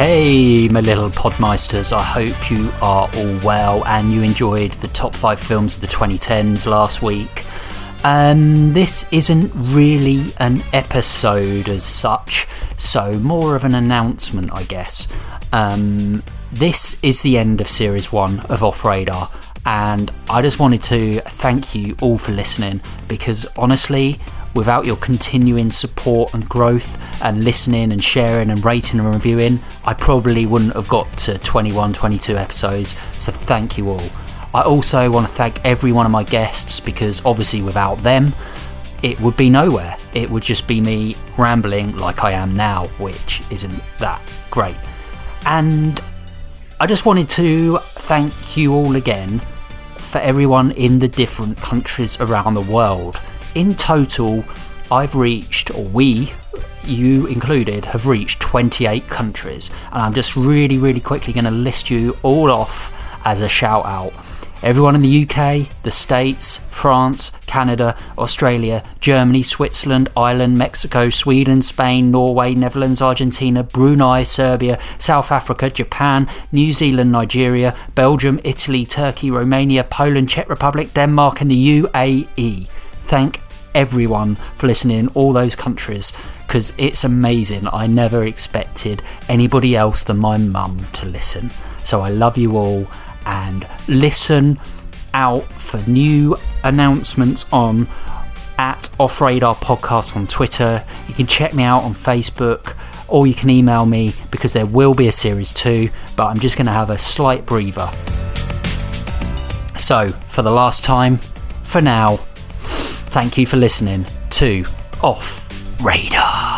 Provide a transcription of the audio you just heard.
Hey, my little podmeisters, I hope you are all well and you enjoyed the top five films of the 2010s last week. Um, this isn't really an episode as such, so more of an announcement, I guess. Um, this is the end of series one of Off Radar, and I just wanted to thank you all for listening because honestly, without your continuing support and growth and listening and sharing and rating and reviewing, I probably wouldn't have got to 21, 22 episodes. So thank you all. I also want to thank every one of my guests because obviously without them, it would be nowhere. It would just be me rambling like I am now, which isn't that great. And I just wanted to thank you all again for everyone in the different countries around the world. In total, I've reached, or we, you included, have reached 28 countries. And I'm just really, really quickly going to list you all off as a shout out. Everyone in the UK, the States, France, Canada, Australia, Germany, Switzerland, Ireland, Mexico, Sweden, Spain, Norway, Netherlands, Argentina, Brunei, Serbia, South Africa, Japan, New Zealand, Nigeria, Belgium, Italy, Turkey, Romania, Poland, Czech Republic, Denmark, and the UAE. Thank everyone for listening in all those countries because it's amazing. I never expected anybody else than my mum to listen. So I love you all and listen out for new announcements on at Off Radar Podcast on Twitter. You can check me out on Facebook or you can email me because there will be a series two, but I'm just going to have a slight breather. So, for the last time, for now, thank you for listening to Off Radar.